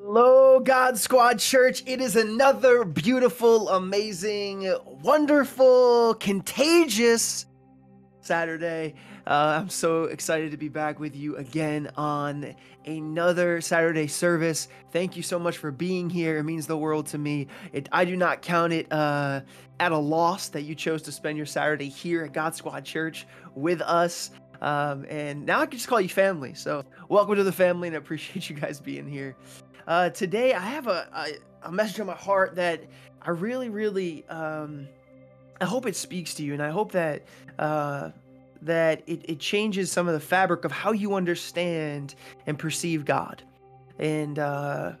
Hello, God Squad Church. It is another beautiful, amazing, wonderful, contagious Saturday. Uh, I'm so excited to be back with you again on another Saturday service. Thank you so much for being here. It means the world to me. It, I do not count it uh, at a loss that you chose to spend your Saturday here at God Squad Church with us. Um, and now I can just call you family. So, welcome to the family and I appreciate you guys being here. Uh, today, I have a, a, a, message on my heart that I really, really, um, I hope it speaks to you, and I hope that uh, that it, it changes some of the fabric of how you understand and perceive God. And uh,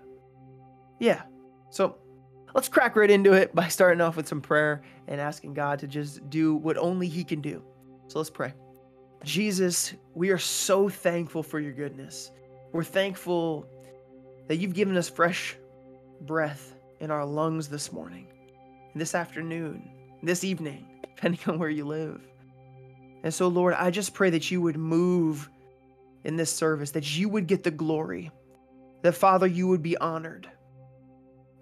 yeah, so let's crack right into it by starting off with some prayer and asking God to just do what only He can do. So let's pray. Jesus, we are so thankful for your goodness. We're thankful that you've given us fresh breath in our lungs this morning, this afternoon, this evening, depending on where you live. And so, Lord, I just pray that you would move in this service, that you would get the glory, that, Father, you would be honored.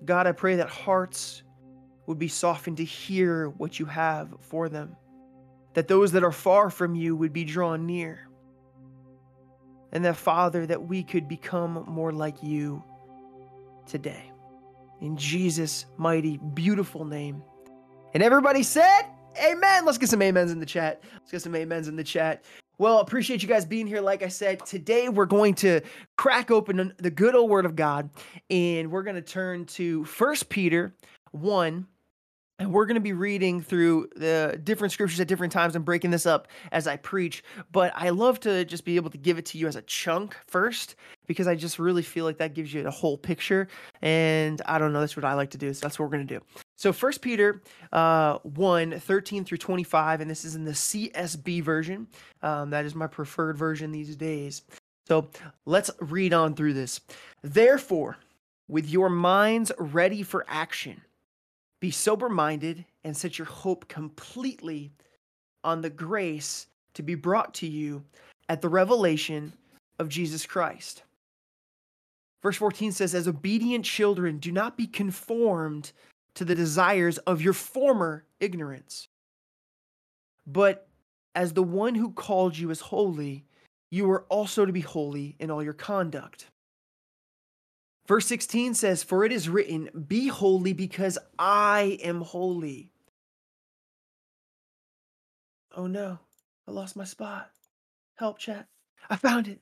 God, I pray that hearts would be softened to hear what you have for them, that those that are far from you would be drawn near and that, Father, that we could become more like you today. In Jesus' mighty, beautiful name. And everybody said, Amen. Let's get some amens in the chat. Let's get some amens in the chat. Well, appreciate you guys being here. Like I said, today we're going to crack open the good old word of God and we're going to turn to First Peter 1 and we're going to be reading through the different scriptures at different times and breaking this up as I preach. But I love to just be able to give it to you as a chunk first because I just really feel like that gives you the whole picture. And I don't know, that's what I like to do. So that's what we're going to do. So First Peter uh, 1, 13 through 25, and this is in the CSB version. Um, that is my preferred version these days. So let's read on through this. Therefore, with your minds ready for action, be sober minded and set your hope completely on the grace to be brought to you at the revelation of Jesus Christ. Verse 14 says, As obedient children, do not be conformed to the desires of your former ignorance, but as the one who called you is holy, you are also to be holy in all your conduct. Verse 16 says, For it is written, Be holy because I am holy. Oh no, I lost my spot. Help, chat. I found it.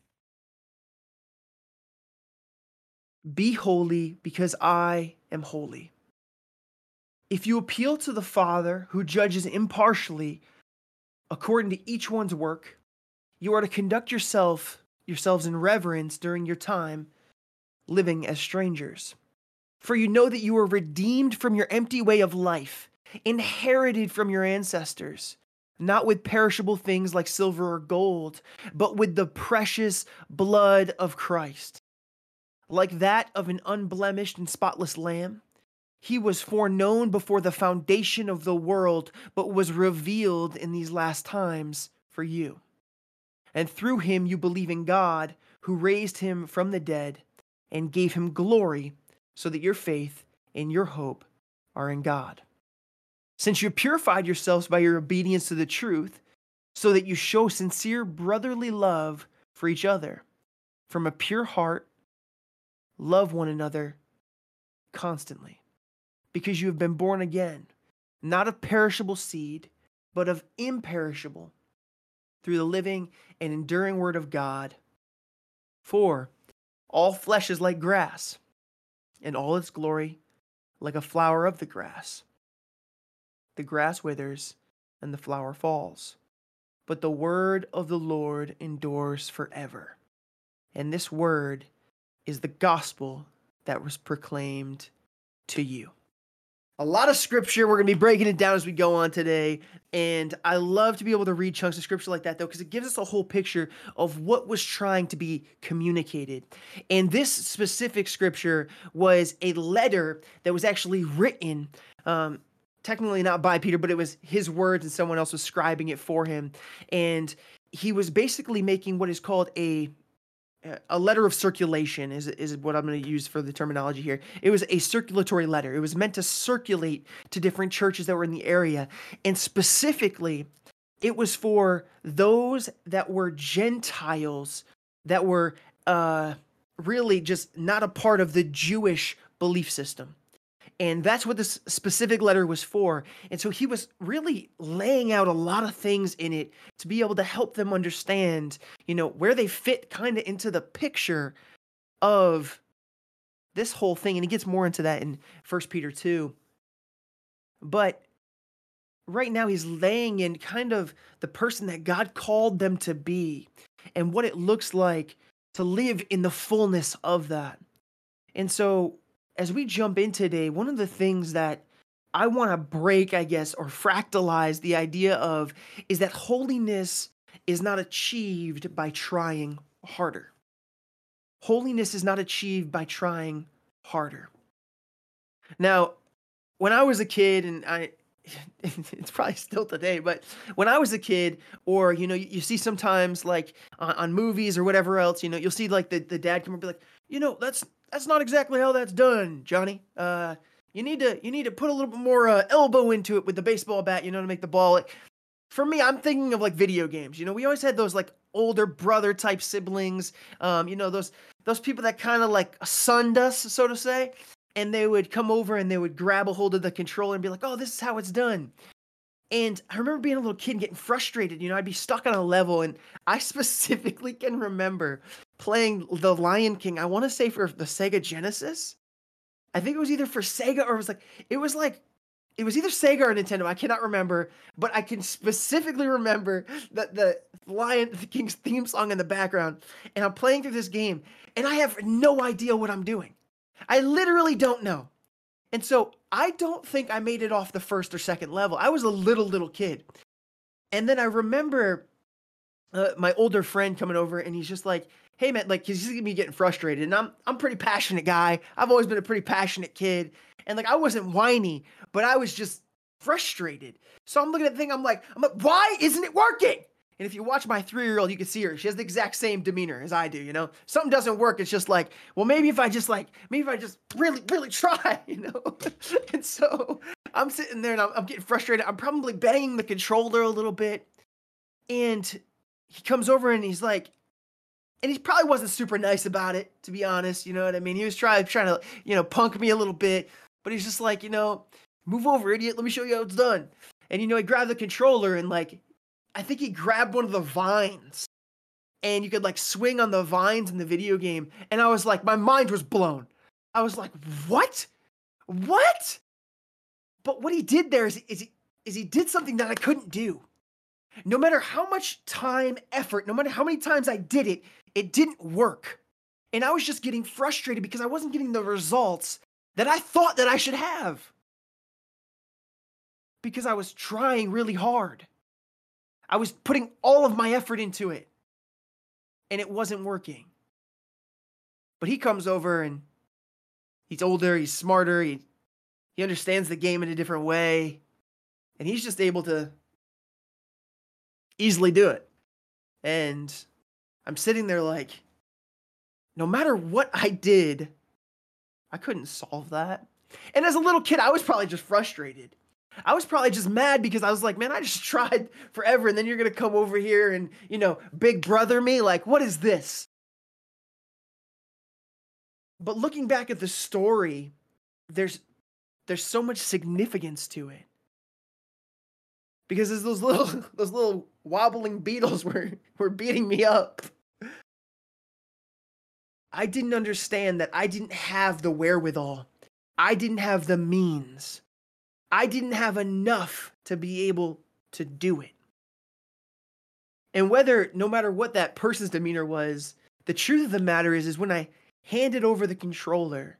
Be holy because I am holy. If you appeal to the Father who judges impartially according to each one's work, you are to conduct yourself yourselves in reverence during your time living as strangers. For you know that you were redeemed from your empty way of life, inherited from your ancestors, not with perishable things like silver or gold, but with the precious blood of Christ. Like that of an unblemished and spotless lamb, he was foreknown before the foundation of the world, but was revealed in these last times for you. And through him you believe in God, who raised him from the dead and gave him glory, so that your faith and your hope are in God. Since you purified yourselves by your obedience to the truth, so that you show sincere brotherly love for each other, from a pure heart, love one another constantly, because you have been born again, not of perishable seed, but of imperishable, through the living and enduring word of God. For all flesh is like grass, and all its glory like a flower of the grass. The grass withers, and the flower falls, but the word of the Lord endures forever. And this word is the gospel that was proclaimed to you a lot of scripture. We're going to be breaking it down as we go on today. And I love to be able to read chunks of scripture like that, though, because it gives us a whole picture of what was trying to be communicated. And this specific scripture was a letter that was actually written, um, technically not by Peter, but it was his words and someone else was scribing it for him. And he was basically making what is called a a letter of circulation is is what I'm going to use for the terminology here. It was a circulatory letter. It was meant to circulate to different churches that were in the area, and specifically, it was for those that were Gentiles that were uh, really just not a part of the Jewish belief system. And that's what this specific letter was for. And so he was really laying out a lot of things in it to be able to help them understand, you know, where they fit kind of into the picture of this whole thing. And he gets more into that in First Peter 2. But right now he's laying in kind of the person that God called them to be and what it looks like to live in the fullness of that. And so as we jump in today, one of the things that I want to break, I guess, or fractalize the idea of is that holiness is not achieved by trying harder. Holiness is not achieved by trying harder. Now, when I was a kid, and I, it's probably still today, but when I was a kid, or you know, you, you see sometimes like on, on, movies or whatever else, you know, you'll see like the, the dad come up and be like, you know, that's that's not exactly how that's done, Johnny. Uh, you need to you need to put a little bit more uh, elbow into it with the baseball bat, you know, to make the ball. Like, for me, I'm thinking of like video games. You know, we always had those like older brother type siblings. Um, you know, those those people that kind of like sunned us, so to say. And they would come over and they would grab a hold of the controller and be like, "Oh, this is how it's done." And I remember being a little kid and getting frustrated. You know, I'd be stuck on a level, and I specifically can remember playing The Lion King. I want to say for the Sega Genesis. I think it was either for Sega or it was like it was like it was either Sega or Nintendo. I cannot remember, but I can specifically remember that the Lion King's theme song in the background. And I'm playing through this game, and I have no idea what I'm doing. I literally don't know. And so I don't think I made it off the first or second level. I was a little little kid, and then I remember uh, my older friend coming over, and he's just like, hey man, like he's gonna be getting frustrated. And I'm I'm pretty passionate guy. I've always been a pretty passionate kid. And like I wasn't whiny, but I was just frustrated. So I'm looking at the thing, I'm like, I'm like, why isn't it working? And if you watch my three-year-old, you can see her. She has the exact same demeanor as I do, you know? Something doesn't work. It's just like, well, maybe if I just like, maybe if I just really, really try, you know? and so I'm sitting there and I'm, I'm getting frustrated. I'm probably banging the controller a little bit. And he comes over and he's like, and he probably wasn't super nice about it, to be honest. You know what I mean? He was trying trying to you know punk me a little bit, but he's just like you know, move over, idiot. Let me show you how it's done. And you know, he grabbed the controller and like, I think he grabbed one of the vines, and you could like swing on the vines in the video game. And I was like, my mind was blown. I was like, what? What? But what he did there is, is, is he did something that I couldn't do. No matter how much time, effort, no matter how many times I did it, it didn't work. And I was just getting frustrated because I wasn't getting the results that I thought that I should have. Because I was trying really hard. I was putting all of my effort into it. And it wasn't working. But he comes over and he's older, he's smarter, he he understands the game in a different way. And he's just able to easily do it. And I'm sitting there like, no matter what I did, I couldn't solve that. And as a little kid, I was probably just frustrated. I was probably just mad because I was like, man, I just tried forever. And then you're to come over here and, you know, big brother me. Like, what is this? But looking back at the story, there's there's so much significance to it. Because as those little those little wobbling beetles were were beating me up. I didn't understand that I didn't have the wherewithal. I didn't have the means. I didn't have enough to be able to do it. And whether, no matter what that person's demeanor was, the truth of the matter is, is when I handed over the controller,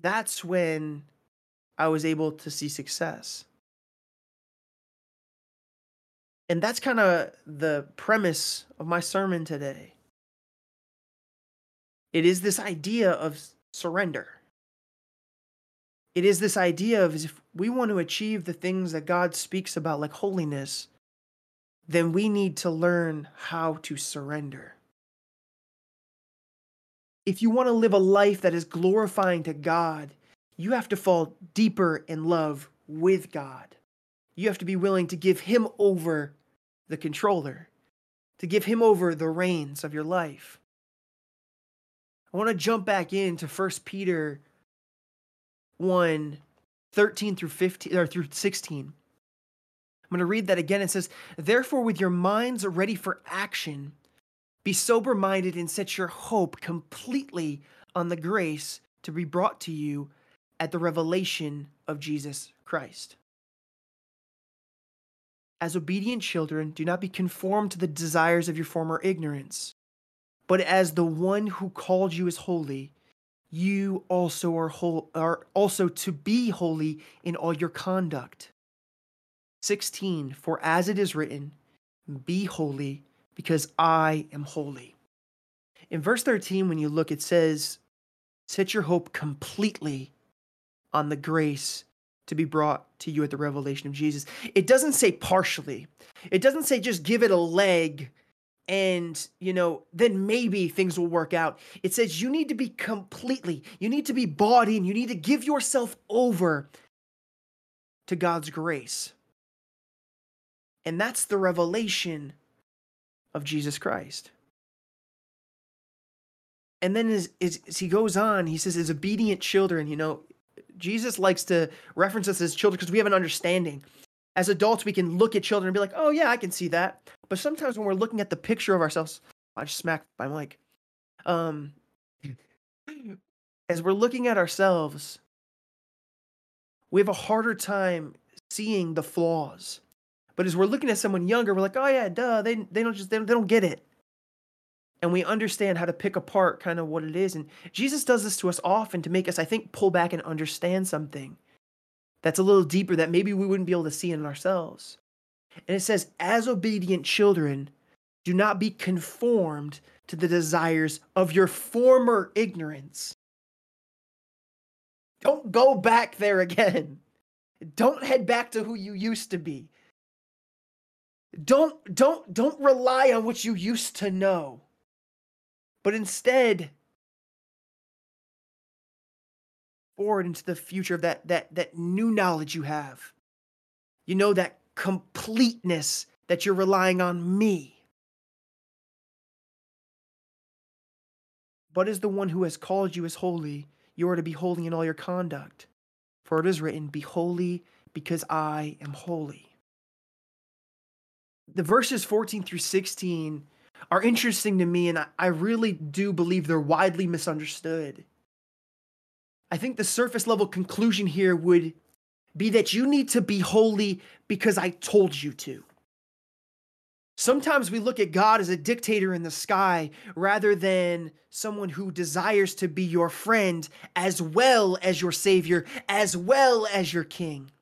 that's when I was able to see success. And that's kind of the premise of my sermon today. It is this idea of surrender. It is this idea of if we want to achieve the things that God speaks about, like holiness, then we need to learn how to surrender. If you want to live a life that is glorifying to God, you have to fall deeper in love with God. You have to be willing to give Him over the controller, to give Him over the reins of your life. I want to jump back into 1 Peter 1 13 through 15 or through 16. I'm going to read that again. It says, Therefore, with your minds ready for action, be sober minded and set your hope completely on the grace to be brought to you at the revelation of Jesus Christ. As obedient children, do not be conformed to the desires of your former ignorance, but as the one who called you is holy, you also are, whole, are also to be holy in all your conduct. 16 For as it is written, be holy because I am holy. In verse 13, when you look, it says, Set your hope completely on the grace to be brought to you at the revelation of Jesus. It doesn't say partially, it doesn't say just give it a leg and, you know, then maybe things will work out. It says you need to be completely, you need to be bought in, you need to give yourself over to God's grace. And that's the revelation of Jesus Christ. And then as, as, as, he goes on, he says, as obedient children, you know, Jesus likes to reference us as children because we have an understanding. As adults, we can look at children and be like, oh, yeah, I can see that. But sometimes when we're looking at the picture of ourselves, I just smacked my mic. Um, as we're looking at ourselves, we have a harder time seeing the flaws but as we're looking at someone younger, we're like, oh yeah, duh, they they don't just they they don't get it. And we understand how to pick apart kind of what it is. And Jesus does this to us often to make us, I think, pull back and understand something that's a little deeper that maybe we wouldn't be able to see in ourselves. And it says, as obedient children, do not be conformed to the desires of your former ignorance. Don't go back there again. Don't head back to who you used to be. Don't don't don't rely on what you used to know. But instead forward into the future of that that that new knowledge you have. You know that completeness that you're relying on me. But as the one who has called you as holy, you are to be holy in all your conduct. For it is written, Be holy because I am holy the verses 14 through 16 are interesting to me, and I really do believe they're widely misunderstood. I think the surface level conclusion here would be that you need to be holy because I told you to. Sometimes we look at God as a dictator in the sky rather than someone who desires to be your friend as well as your savior, as well as your king.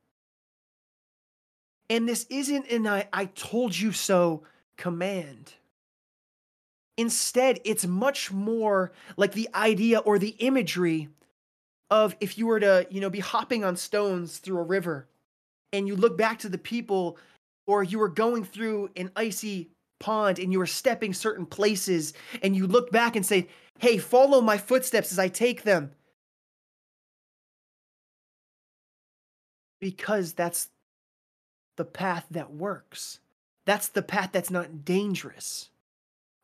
And this isn't an I, I told you so command. Instead, it's much more like the idea or the imagery of if you were to, you know, be hopping on stones through a river and you look back to the people or you were going through an icy pond and you were stepping certain places and you look back and say, "Hey, follow my footsteps as I take them." Because that's the path that works. That's the path that's not dangerous.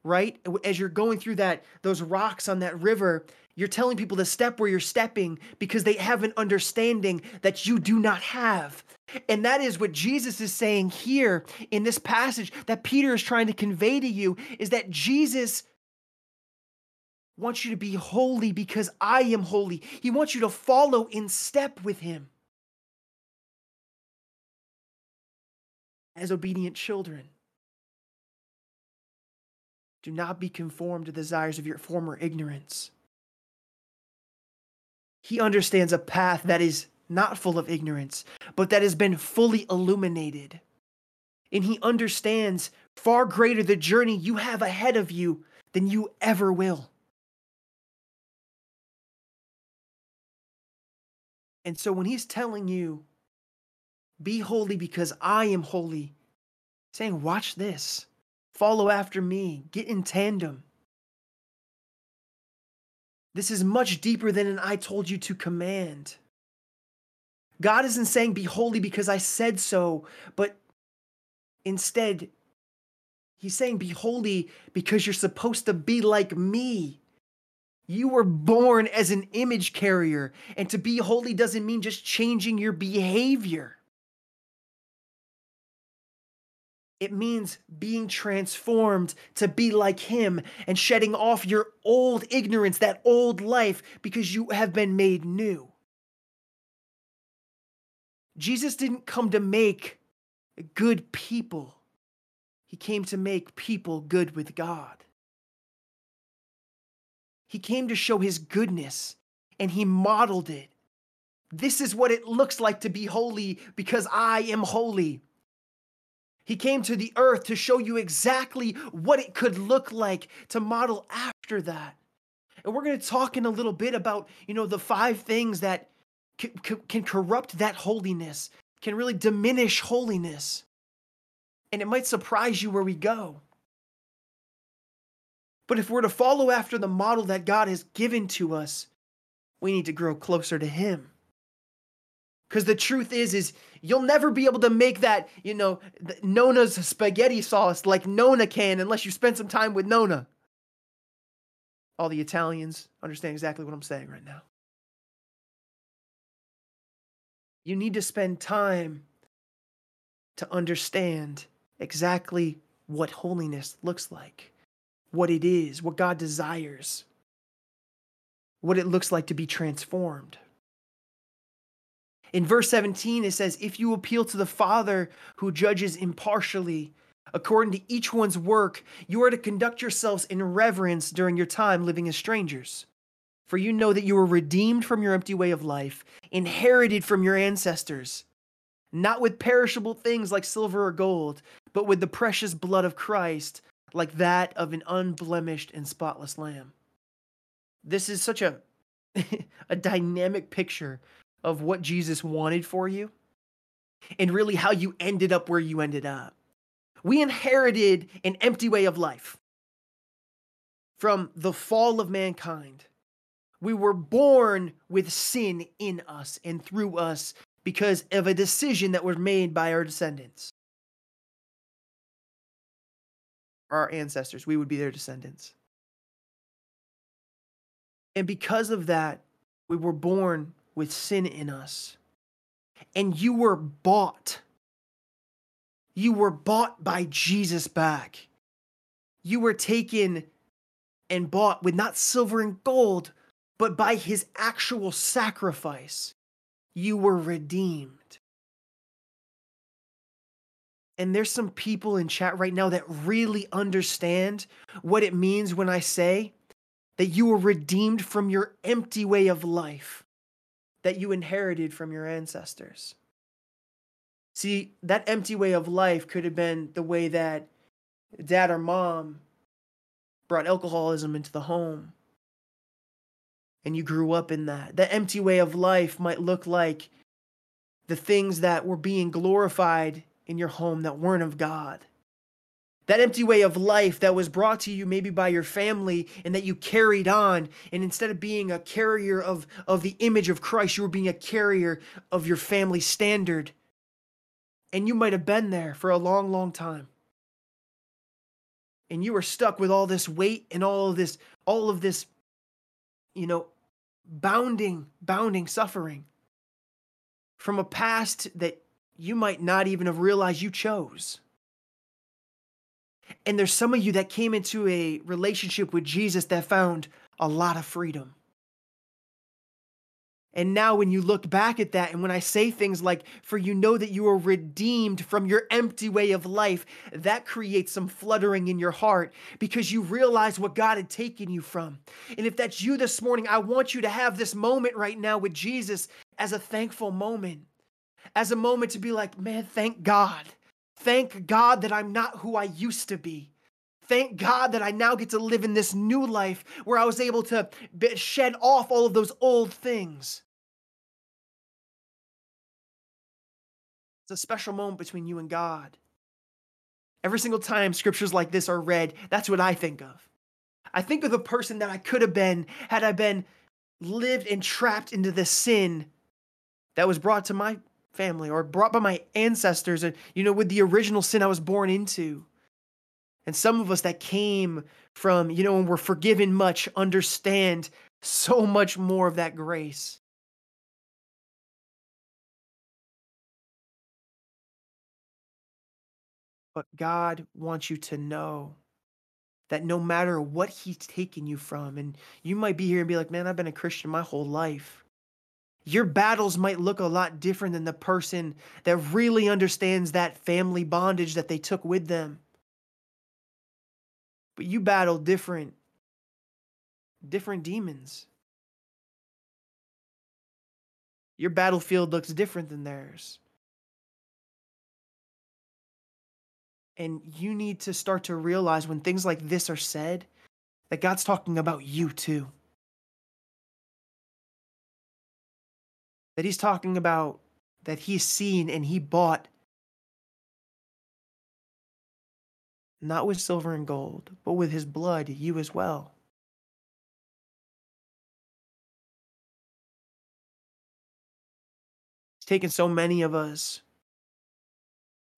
Right? As you're going through that those rocks on that river, you're telling people to step where you're stepping because they have an understanding that you do not have. And that is what Jesus is saying here in this passage that Peter is trying to convey to you is that Jesus wants you to be holy because I am holy. He wants you to follow in step with him. as obedient children. Do not be conformed to the desires of your former ignorance. He understands a path that is not full of ignorance, but that has been fully illuminated. And he understands far greater the journey you have ahead of you than you ever will. And so when he's telling you be holy because I am holy. saying, Watch this, follow after me, get in tandem. This is much deeper than an I told you to command. God isn't saying, Be holy because I said so, but instead, He's saying, Be holy because you're supposed to be like me. You were born as an image carrier, and to be holy doesn't mean just changing your behavior. It means being transformed to be like Him and shedding off your old ignorance, that old life, because you have been made new. Jesus didn't come to make good people, He came to make people good with God. He came to show His goodness and He modeled it. This is what it looks like to be holy because I am holy. He came to the earth to show you exactly what it could look like to model after that. And we're going to talk in a little bit about, you know, the five things that can, can corrupt that holiness, can really diminish holiness. And it might surprise you where we go. But if we're to follow after the model that God has given to us, we need to grow closer to Him. Because the truth is, is you'll never be able to make that, you know, Nona's spaghetti sauce like Nona can unless you spend some time with Nona. All the Italians understand exactly what I'm saying right now. You need to spend time to understand exactly what holiness looks like, what it is, what God desires, what it looks like to be transformed. In verse 17, it says, If you appeal to the Father who judges impartially, according to each one's work, you are to conduct yourselves in reverence during your time living as strangers. For you know that you were redeemed from your empty way of life, inherited from your ancestors, not with perishable things like silver or gold, but with the precious blood of Christ, like that of an unblemished and spotless lamb. This is such a a dynamic picture of what Jesus wanted for you and really how you ended up where you ended up. We inherited an empty way of life from the fall of mankind. We were born with sin in us and through us because of a decision that was made by our descendants. Our ancestors, we would be their descendants. And because of that, we were born with sin in us. And you were bought. You were bought by Jesus back. You were taken and bought with not silver and gold, but by his actual sacrifice. You were redeemed. And there's some people in chat right now that really understand what it means when I say that you were redeemed from your empty way of life that you inherited from your ancestors. See, that empty way of life could have been the way that dad or mom brought alcoholism into the home. And you grew up in that. That empty way of life might look like the things that were being glorified in your home that weren't of God that empty way of life that was brought to you maybe by your family and that you carried on. And instead of being a carrier of, of the image of christ you were being a carrier of your family standard. And you might have been there for a long long time. And you were stuck with all this weight and all of this all of this you know bounding bounding suffering from a past that you might not even have realized you chose and there's some of you that came into a relationship with Jesus that found a lot of freedom. And now, when you look back at that, and when I say things like, for you know that you are redeemed from your empty way of life, that creates some fluttering in your heart because you realize what God had taken you from. And if that's you this morning, I want you to have this moment right now with Jesus as a thankful moment, as a moment to be like, man, thank God Thank God that I'm not who I used to be. Thank God that I now get to live in this new life where I was able to shed off all of those old things. It's a special moment between you and God. Every single time scriptures like this are read, that's what I think of. I think of the person that I could have been had I been lived and trapped into the sin that was brought to my family or brought by my ancestors and you know with the original sin I was born into. And some of us that came from, you know, when we're forgiven much, understand so much more of that grace. But God wants you to know that no matter what He's taken you from, and you might be here and be like, man, I've been a Christian my whole life. Your battles might look a lot different than the person that really understands that family bondage that they took with them. But you battle different, different demons. Your battlefield looks different than theirs. And you need to start to realize when things like this are said that God's talking about you too. That He's talking about that He's seen and He bought not with silver and gold, but with His blood, you as well. He's taken so many of us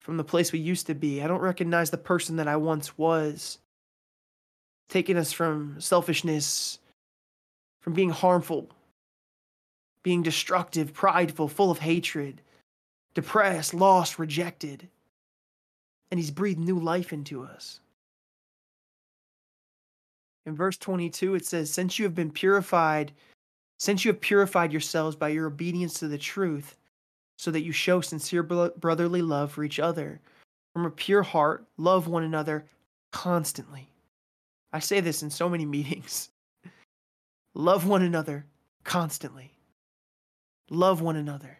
from the place we used to be. I don't recognize the person that I once was. Taking us from selfishness, from being harmful, being destructive, prideful, full of hatred, depressed, lost, rejected. And He's breathed new life into us. In verse 22, it says, Since you have been purified, since you have purified yourselves by your obedience to the truth, so that you show sincere brotherly love for each other. From a pure heart, love one another constantly. I say this in so many meetings. love one another constantly. Love one another.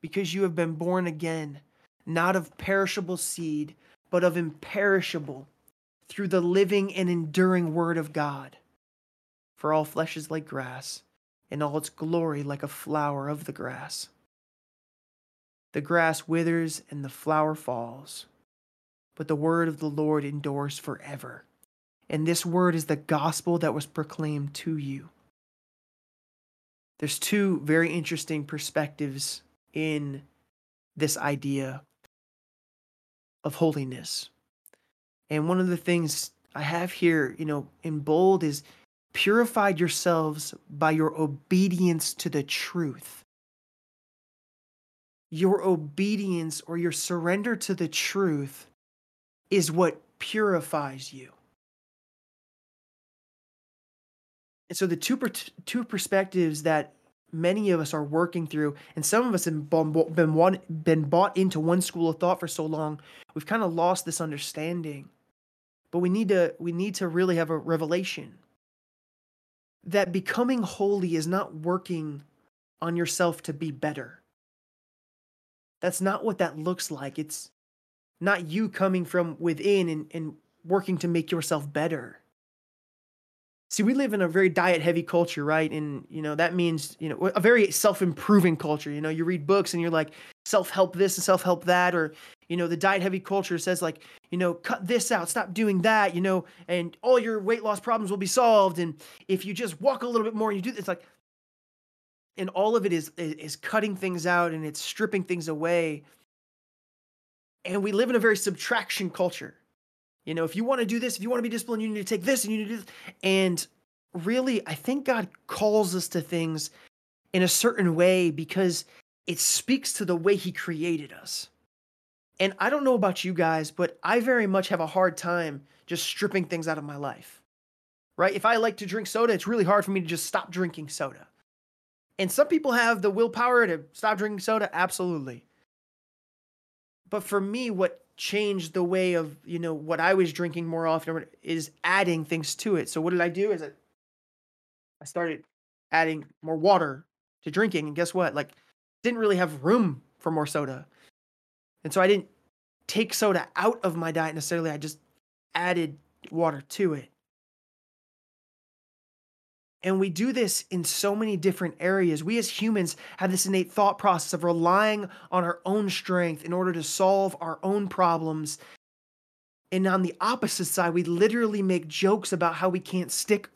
Because you have been born again, not of perishable seed, but of imperishable, through the living and enduring Word of God. For all flesh is like grass, and all its glory like a flower of the grass. The grass withers and the flower falls, but the word of the Lord endures forever. And this word is the gospel that was proclaimed to you. There's two very interesting perspectives in this idea of holiness. And one of the things I have here, you know, in bold is purified yourselves by your obedience to the truth your obedience or your surrender to the truth is what purifies you. So the two per- two perspectives that many of us are working through, and some of us have been, one, been bought into one school of thought for so long, we've kind of lost this understanding. But we need to we need to really have a revelation that becoming holy is not working on yourself to be better. That's not what that looks like. It's not you coming from within and, and working to make yourself better. See, we live in a very diet heavy culture, right? And, you know, that means, you know, a very self improving culture. You know, you read books and you're like, self help this and self help that. Or, you know, the diet heavy culture says, like, you know, cut this out, stop doing that, you know, and all your weight loss problems will be solved. And if you just walk a little bit more and you do this, like, and all of it is is cutting things out and it's stripping things away and we live in a very subtraction culture you know if you want to do this if you want to be disciplined you need to take this and you need to do this and really i think god calls us to things in a certain way because it speaks to the way he created us. And i don't know about you guys but i very much have a hard time just stripping things out of my life right? If i like to drink soda it's really hard for me to just stop drinking soda. And some people have the willpower to stop drinking soda, absolutely. But for me, what changed the way of, you know, what I was drinking more often is adding things to it. So what did I do? Is I, I started adding more water to drinking. And guess what? Like didn't really have room for more soda. And so I didn't take soda out of my diet necessarily. I just added water to it. And we do this in so many different areas. We as humans have this innate thought process of relying on our own strength in order to solve our own problems. And on the opposite side, we literally make jokes about how we can't stick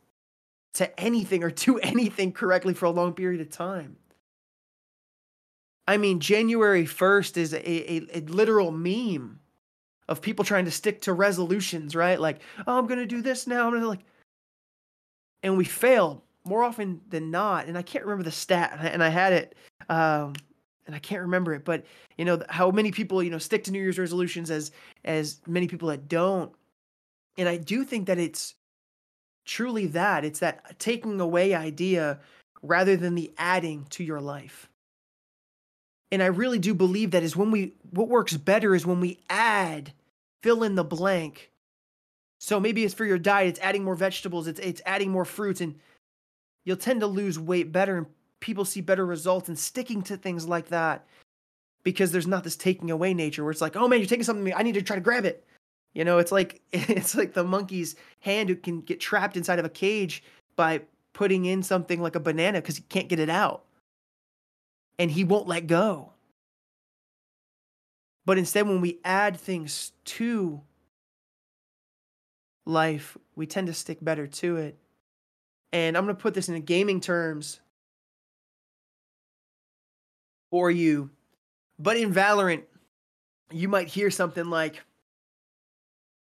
to anything or do anything correctly for a long period of time. I mean, January 1st is a, a, a, literal meme of people trying to stick to resolutions, right? Like, oh, I'm going to do this now. I'm going to like, and we fail more often than not. And I can't remember the stat, and I had it, um, and I can't remember it. But you know how many people you know stick to New Year's resolutions as as many people that don't. And I do think that it's truly that it's that taking away idea rather than the adding to your life. And I really do believe that is when we what works better is when we add fill in the blank so maybe it's for your diet, it's adding more vegetables, it's it's adding more fruits, and you'll tend to lose weight better and people see better results and sticking to things like that because there's not this taking away nature where it's like, oh man, you're taking something I need to try to grab it. You know, it's like it's like the monkey's hand who can get trapped inside of a cage by putting in something like a banana because he can't get it out. And he won't let go. But instead, when we add things to life, we tend to stick better to it. And I'm going to put this in gaming terms for you. But in Valorant, you might hear something like,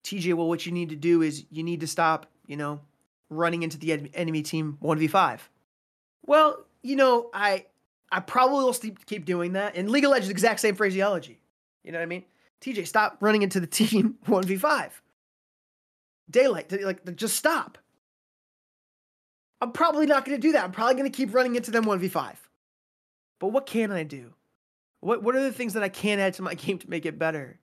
TJ, well, what you need to do is you need to stop, you know, running into the enemy team 1v5. Well, you know, I I probably will keep doing that. And League of Legends, exact same phraseology. You know what I mean? TJ, stop running into the team 1v5 daylight. Like, just stop. I'm probably not going to do that. I'm probably going to keep running into them 1v5. But what can I do? What, what are the things that I can add to my game to make it better?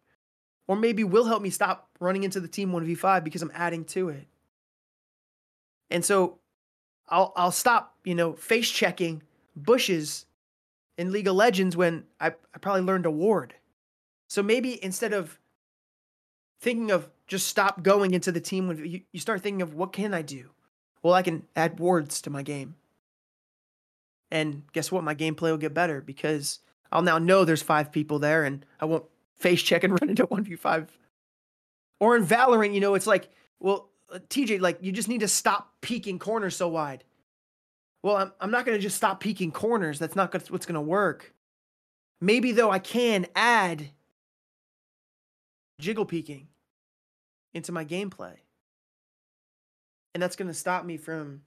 Or maybe will help me stop running into the team 1v5 because I'm adding to it. And so I'll, I'll stop, you know, face checking bushes in League of Legends when I, I probably learned a ward. So maybe instead of thinking of just stop going into the team when you, you start thinking of what can I do? Well, I can add wards to my game. And guess what? My gameplay will get better because I'll now know there's five people there and I won't face check and run into 1v5. Or in Valorant, you know, it's like, well, uh, TJ, like, you just need to stop peeking corners so wide. Well, I'm, I'm not going to just stop peeking corners. That's not what's going to work. Maybe, though, I can add jiggle peeking into my gameplay. And that's going to stop me from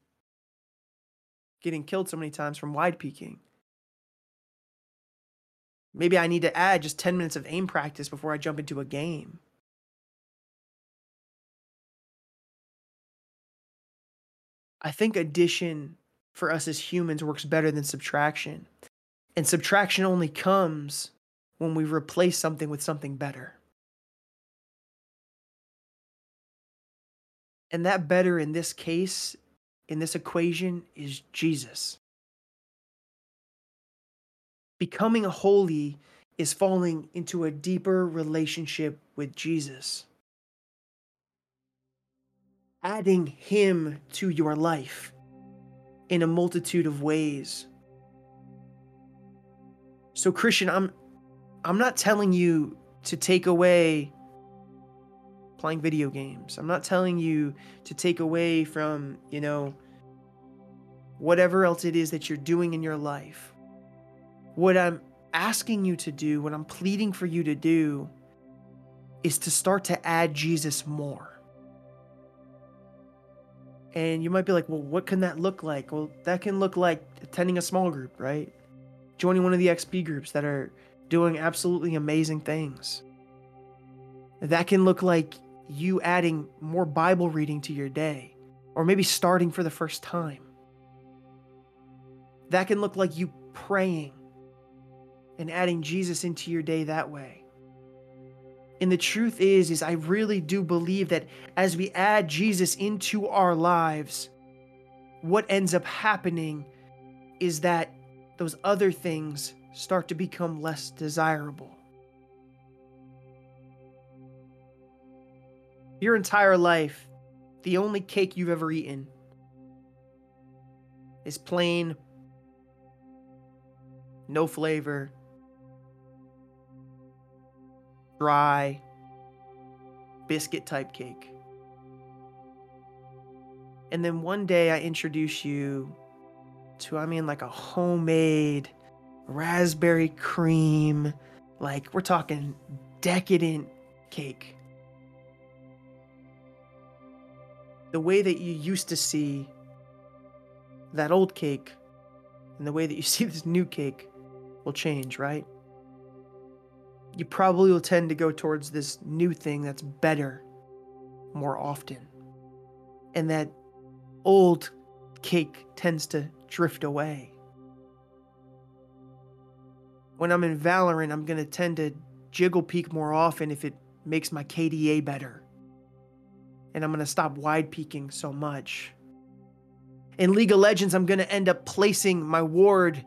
getting killed so many times from wide peeking. Maybe I need to add just 10 minutes of aim practice before I jump into a game. I think addition for us as humans works better than subtraction. And subtraction only comes when we replace something with something better. And that better in this case, in this equation, is Jesus. Becoming holy is falling into a deeper relationship with Jesus. Adding Him to your life in a multitude of ways. So, Christian, I'm, I'm not telling you to take away playing video games. I'm not telling you to take away from, you know, whatever else it is that you're doing in your life. What I'm asking you to do, what I'm pleading for you to do, is to start to add Jesus more. And you might be like, well, what can that look like? Well, that can look like attending a small group, right? Joining one of the XP groups that are doing absolutely amazing things. That can look like you adding more Bible reading to your day, or maybe starting for the first time. That can look like you praying and adding Jesus into your day that way. And the truth is is I really do believe that as we add Jesus into our lives, what ends up happening is that those other things start to become less desirable. Your entire life, the only cake you've ever eaten is plain, no flavor, dry, biscuit type cake. And then one day I introduce you to, I mean, like a homemade raspberry cream, like we're talking decadent cake. The way that you used to see that old cake and the way that you see this new cake will change, right? You probably will tend to go towards this new thing that's better more often. And that old cake tends to drift away. When I'm in Valorant, I'm going to tend to jiggle peek more often if it makes my KDA better. And I'm going to stop wide peeking so much. In League of Legends, I'm going to end up placing my ward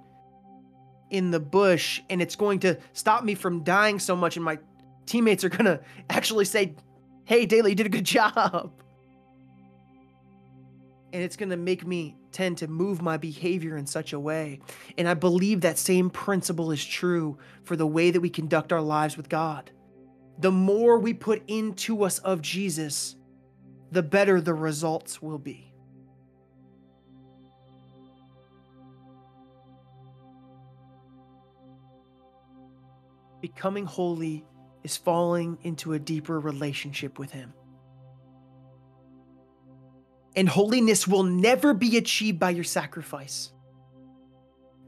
in the bush and it's going to stop me from dying so much and my teammates are going to actually say, "Hey, Daily, you did a good job." And it's going to make me tend to move my behavior in such a way. And I believe that same principle is true for the way that we conduct our lives with God. The more we put into us of Jesus, the better the results will be. Becoming holy is falling into a deeper relationship with Him. And holiness will never be achieved by your sacrifice.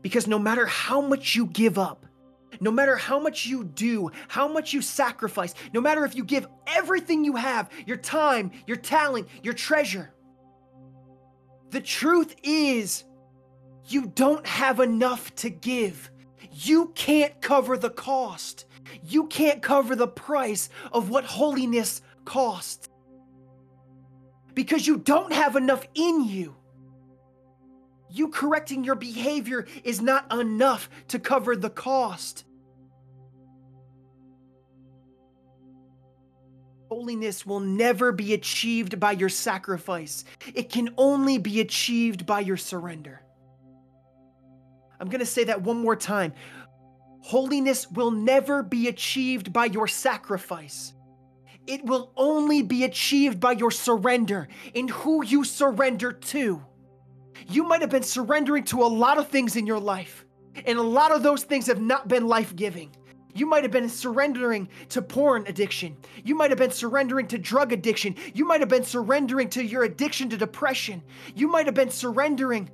Because no matter how much you give up, no matter how much you do, how much you sacrifice, no matter if you give everything you have your time, your talent, your treasure the truth is, you don't have enough to give. You can't cover the cost. You can't cover the price of what holiness costs. Because you don't have enough in you. You correcting your behavior is not enough to cover the cost. Holiness will never be achieved by your sacrifice. It can only be achieved by your surrender. I'm going to say that one more time. Holiness will never be achieved by your sacrifice. It will only be achieved by your surrender in who you surrender to. You might have been surrendering to a lot of things in your life, and a lot of those things have not been life giving. You might have been surrendering to porn addiction. You might have been surrendering to drug addiction. You might have been surrendering to your addiction to depression. You might have been surrendering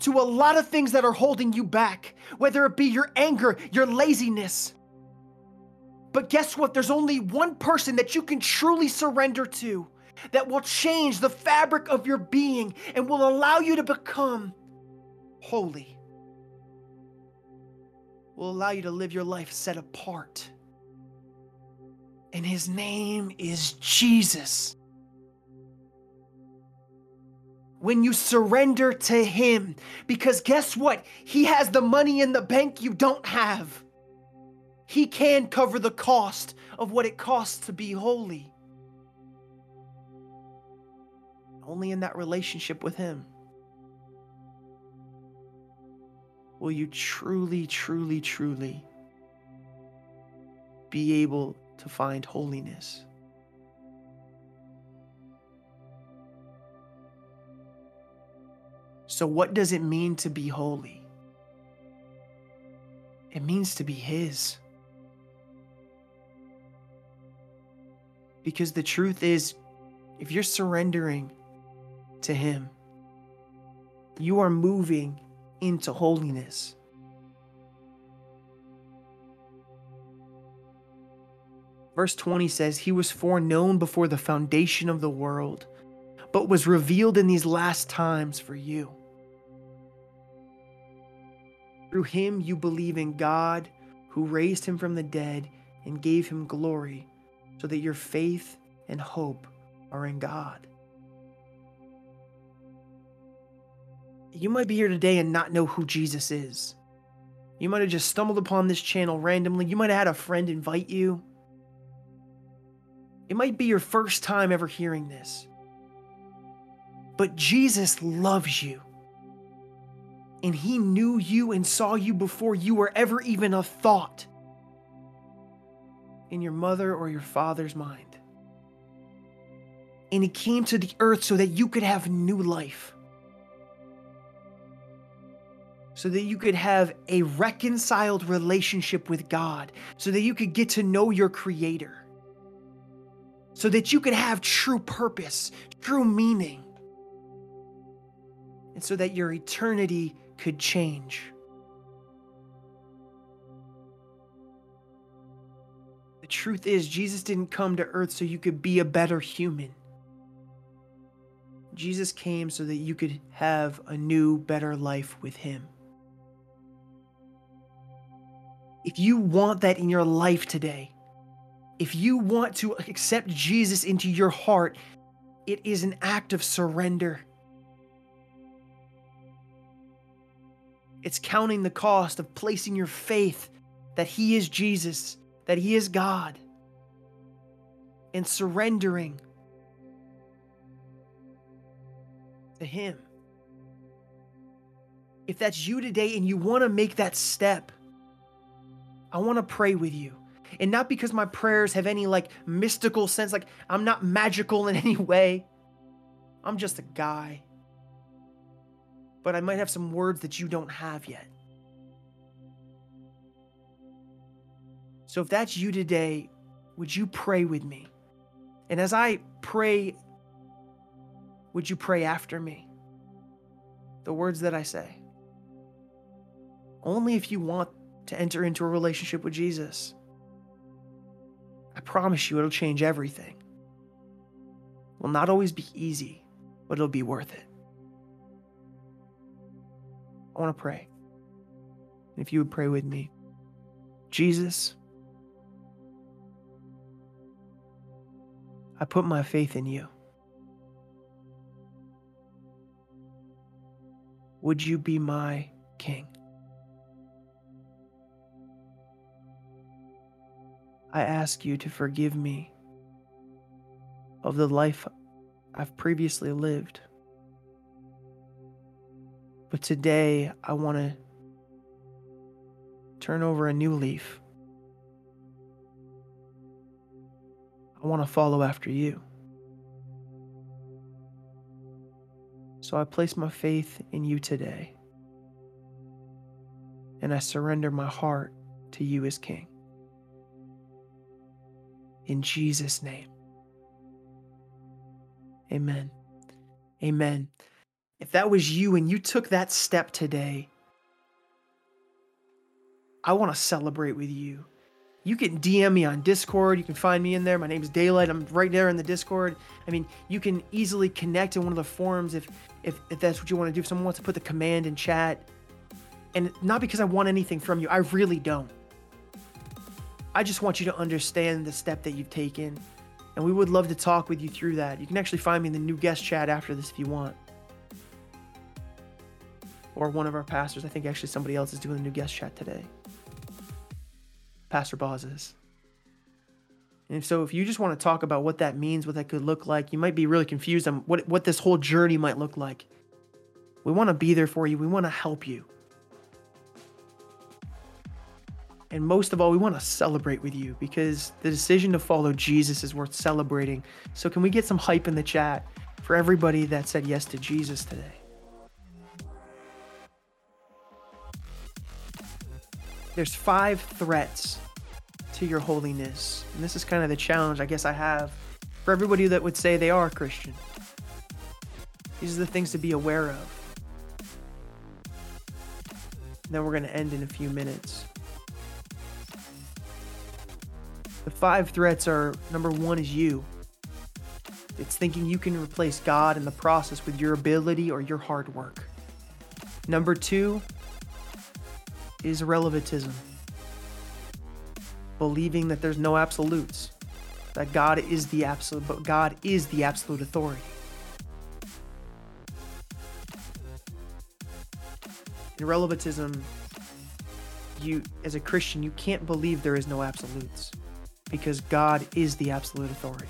to a lot of things that are holding you back, whether it be your anger, your laziness. But guess what? There's only one person that you can truly surrender to that will change the fabric of your being and will allow you to become holy. Will allow you to live your life set apart. And his name is Jesus when you surrender to Him. Because guess what? He has the money in the bank you don't have. He can cover the cost of what it costs to be holy. Only in that relationship with Him will you truly, truly, truly be able to find holiness. So, what does it mean to be holy? It means to be His. Because the truth is, if you're surrendering to Him, you are moving into holiness. Verse 20 says, He was foreknown before the foundation of the world but was revealed in these last times for you. Through him you believe in God, who raised him from the dead and gave him glory, so that your faith and hope are in God. You might be here today and not know who Jesus is. You might have just stumbled upon this channel randomly. You might have had a friend invite you. It might be your first time ever hearing this. But Jesus loves you. And he knew you and saw you before you were ever even a thought in your mother or your father's mind. And he came to the earth so that you could have new life. So that you could have a reconciled relationship with God, so that you could get to know your Creator, so that you could have true purpose, true meaning, and so that your eternity could change. The truth is, Jesus didn't come to earth so you could be a better human. Jesus came so that you could have a new, better life with Him. If you want that in your life today, if you want to accept Jesus into your heart, it is an act of surrender. It's counting the cost of placing your faith that He is Jesus that He is God and surrendering to Him. If that's you today and you want to make that step, I want to pray with you. And not because my prayers have any like mystical sense, like I'm not magical in any way. I'm just a guy. But I might have some words that you don't have yet. So if that's you today, would you pray with me? And as I pray, would you pray after me? The words that I say. Only if you want to enter into a relationship with Jesus. I promise you, it'll change everything. It will not always be easy, but it'll be worth it. I want to pray. If you would pray with me, Jesus, I put my faith in you. Would you be my king? I ask you to forgive me of the life I've previously lived. But today I want to turn over a new leaf. I want to follow after you. So I place my faith in you today. And I surrender my heart to you as King. In Jesus' name. Amen. Amen. If that was you and you took that step today, I want to celebrate with you you can DM me on Discord. You can find me in there. My name is Daylight. I'm right there in the Discord. I mean, you can easily connect in one of the forums if if, if that's what you want to do. If someone wants to put the command in chat, and not because I want anything from you, I really don't. I just want you to understand the step that you've taken, and we would love to talk with you through that. You can actually find me in the new guest chat after this if you want. Or one of our pastors. I think actually somebody else is doing the new guest chat today. Pastor Boz is. And so, if you just want to talk about what that means, what that could look like, you might be really confused on what, what this whole journey might look like. We want to be there for you, we want to help you. And most of all, we want to celebrate with you because the decision to follow Jesus is worth celebrating. So, can we get some hype in the chat for everybody that said yes to Jesus today? There's five threats to your holiness. And this is kind of the challenge I guess I have for everybody that would say they are a Christian. These are the things to be aware of. And then we're going to end in a few minutes. The five threats are number one is you. It's thinking you can replace God in the process with your ability or your hard work. Number two is relativism believing that there's no absolutes, that God is the absolute, but God is the absolute authority. In relativism, you as a Christian, you can't believe there is no absolutes because God is the absolute authority.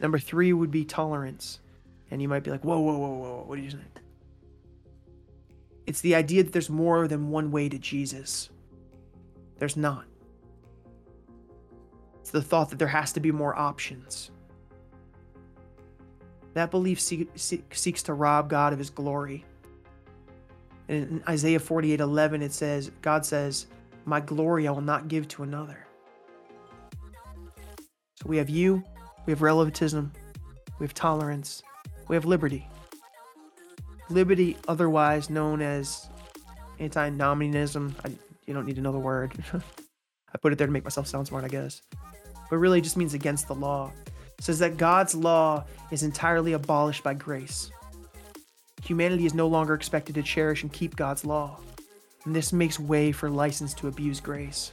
Number 3 would be tolerance. And you might be like, whoa, whoa, whoa, whoa, what are you saying? It's the idea that there's more than one way to Jesus. There's not. It's the thought that there has to be more options. That belief seeks to rob God of his glory. And in Isaiah 48 11, it says, God says, My glory I will not give to another. So we have you, we have relativism, we have tolerance, we have liberty. Liberty, otherwise known as antinomianism. I, you don't need the word. I put it there to make myself sound smart, I guess. But really it just means against the law. It says that God's law is entirely abolished by grace. Humanity is no longer expected to cherish and keep God's law. And this makes way for license to abuse grace.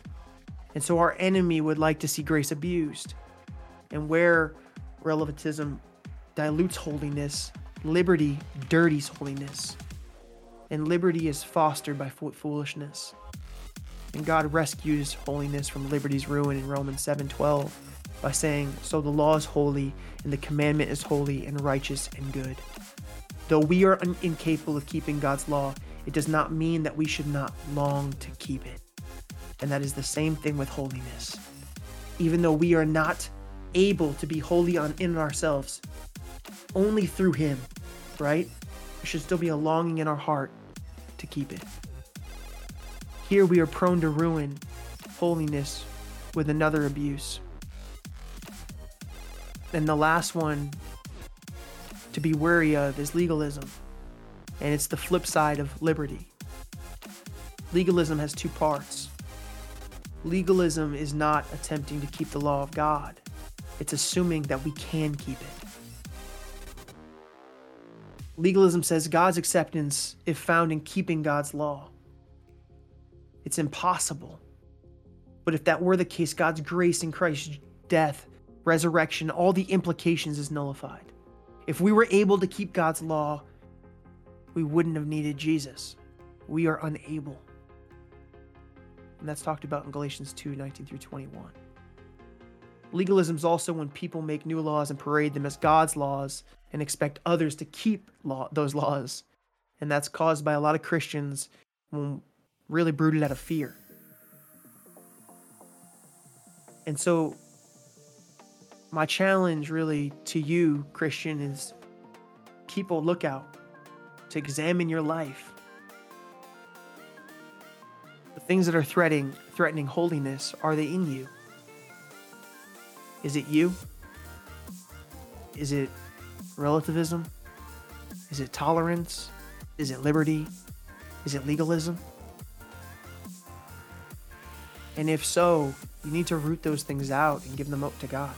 And so our enemy would like to see grace abused. And where relativism dilutes holiness, liberty dirties holiness. And liberty is fostered by foolishness. And God rescues holiness from liberty's ruin in Romans 7:12 by saying, "So the law is holy, and the commandment is holy and righteous and good." Though we are un- incapable of keeping God's law, it does not mean that we should not long to keep it. And that is the same thing with holiness. Even though we are not able to be holy on in ourselves, only through him, right? There should still be a longing in our heart to keep it. Here we are prone to ruin holiness with another abuse. And the last one to be wary of is legalism. And it's the flip side of liberty. Legalism has two parts. Legalism is not attempting to keep the law of God, it's assuming that we can keep it. Legalism says God's acceptance is found in keeping God's law. It's impossible. But if that were the case, God's grace in Christ's death, resurrection, all the implications is nullified. If we were able to keep God's law, we wouldn't have needed Jesus. We are unable. And that's talked about in Galatians 2 19 through 21. Legalism is also when people make new laws and parade them as God's laws and expect others to keep law, those laws. And that's caused by a lot of Christians really brooded out of fear. And so, my challenge really to you, Christian, is keep a lookout to examine your life. The things that are threatening threatening holiness, are they in you? Is it you? Is it relativism? Is it tolerance? Is it liberty? Is it legalism? And if so, you need to root those things out and give them up to God.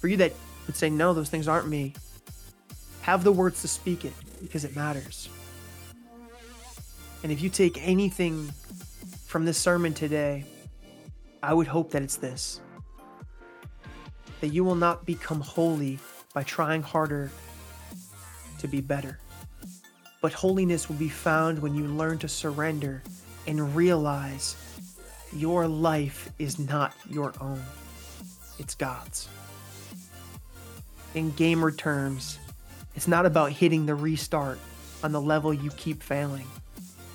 For you that would say, no, those things aren't me, have the words to speak it because it matters. And if you take anything from this sermon today, I would hope that it's this that you will not become holy by trying harder to be better. But holiness will be found when you learn to surrender and realize your life is not your own, it's God's. In gamer terms, it's not about hitting the restart on the level you keep failing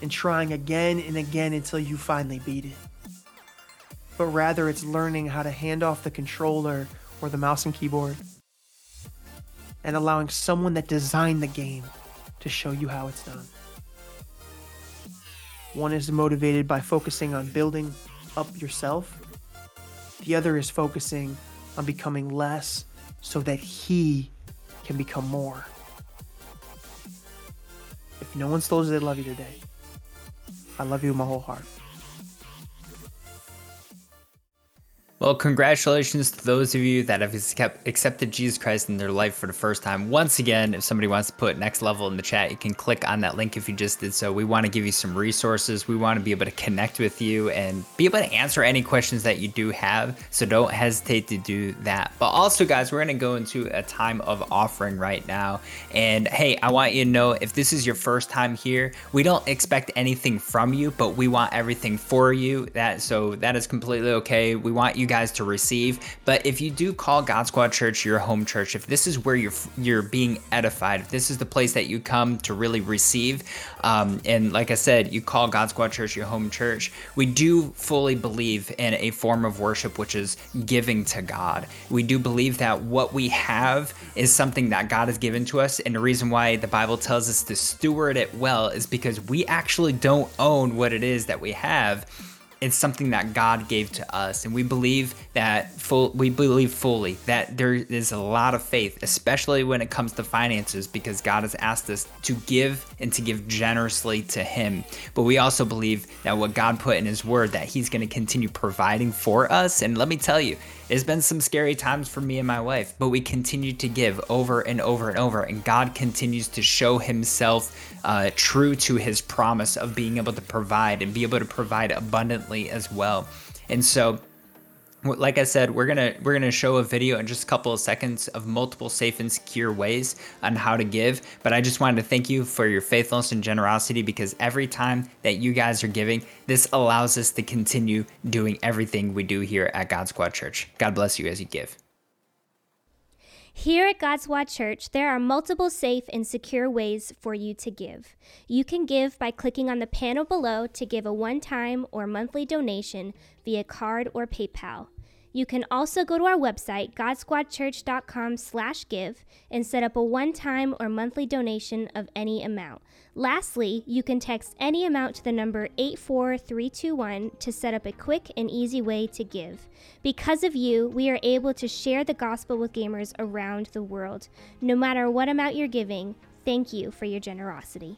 and trying again and again until you finally beat it. But rather, it's learning how to hand off the controller or the mouse and keyboard and allowing someone that designed the game to show you how it's done. One is motivated by focusing on building up yourself, the other is focusing on becoming less so that he can become more. If no one told you they love you today, I love you with my whole heart. Well, congratulations to those of you that have accepted Jesus Christ in their life for the first time. Once again, if somebody wants to put next level in the chat, you can click on that link if you just did so. We want to give you some resources. We want to be able to connect with you and be able to answer any questions that you do have. So don't hesitate to do that. But also, guys, we're going to go into a time of offering right now. And hey, I want you to know if this is your first time here, we don't expect anything from you, but we want everything for you. That so that is completely okay. We want you guys to receive. But if you do call God Squad Church your home church, if this is where you're you're being edified, if this is the place that you come to really receive, um, and like I said, you call God Squad Church your home church, we do fully believe in a form of worship which is giving to God. We do believe that what we have is something that God has given to us, and the reason why the Bible tells us to steward it well is because we actually don't own what it is that we have it's something that God gave to us, and we believe that full. We believe fully that there is a lot of faith, especially when it comes to finances, because God has asked us to give and to give generously to Him. But we also believe that what God put in His Word, that He's going to continue providing for us. And let me tell you, it's been some scary times for me and my wife, but we continue to give over and over and over, and God continues to show Himself uh, true to His promise of being able to provide and be able to provide abundantly as well. And so, like I said, we're gonna we're gonna show a video in just a couple of seconds of multiple safe and secure ways on how to give. But I just wanted to thank you for your faithfulness and generosity because every time that you guys are giving, this allows us to continue doing everything we do here at God Squad Church. God bless you as you give. Here at God Squad Church, there are multiple safe and secure ways for you to give. You can give by clicking on the panel below to give a one time or monthly donation via card or PayPal. You can also go to our website, godsquadchurch.com slash give, and set up a one-time or monthly donation of any amount. Lastly, you can text any amount to the number 84321 to set up a quick and easy way to give. Because of you, we are able to share the gospel with gamers around the world. No matter what amount you're giving, thank you for your generosity.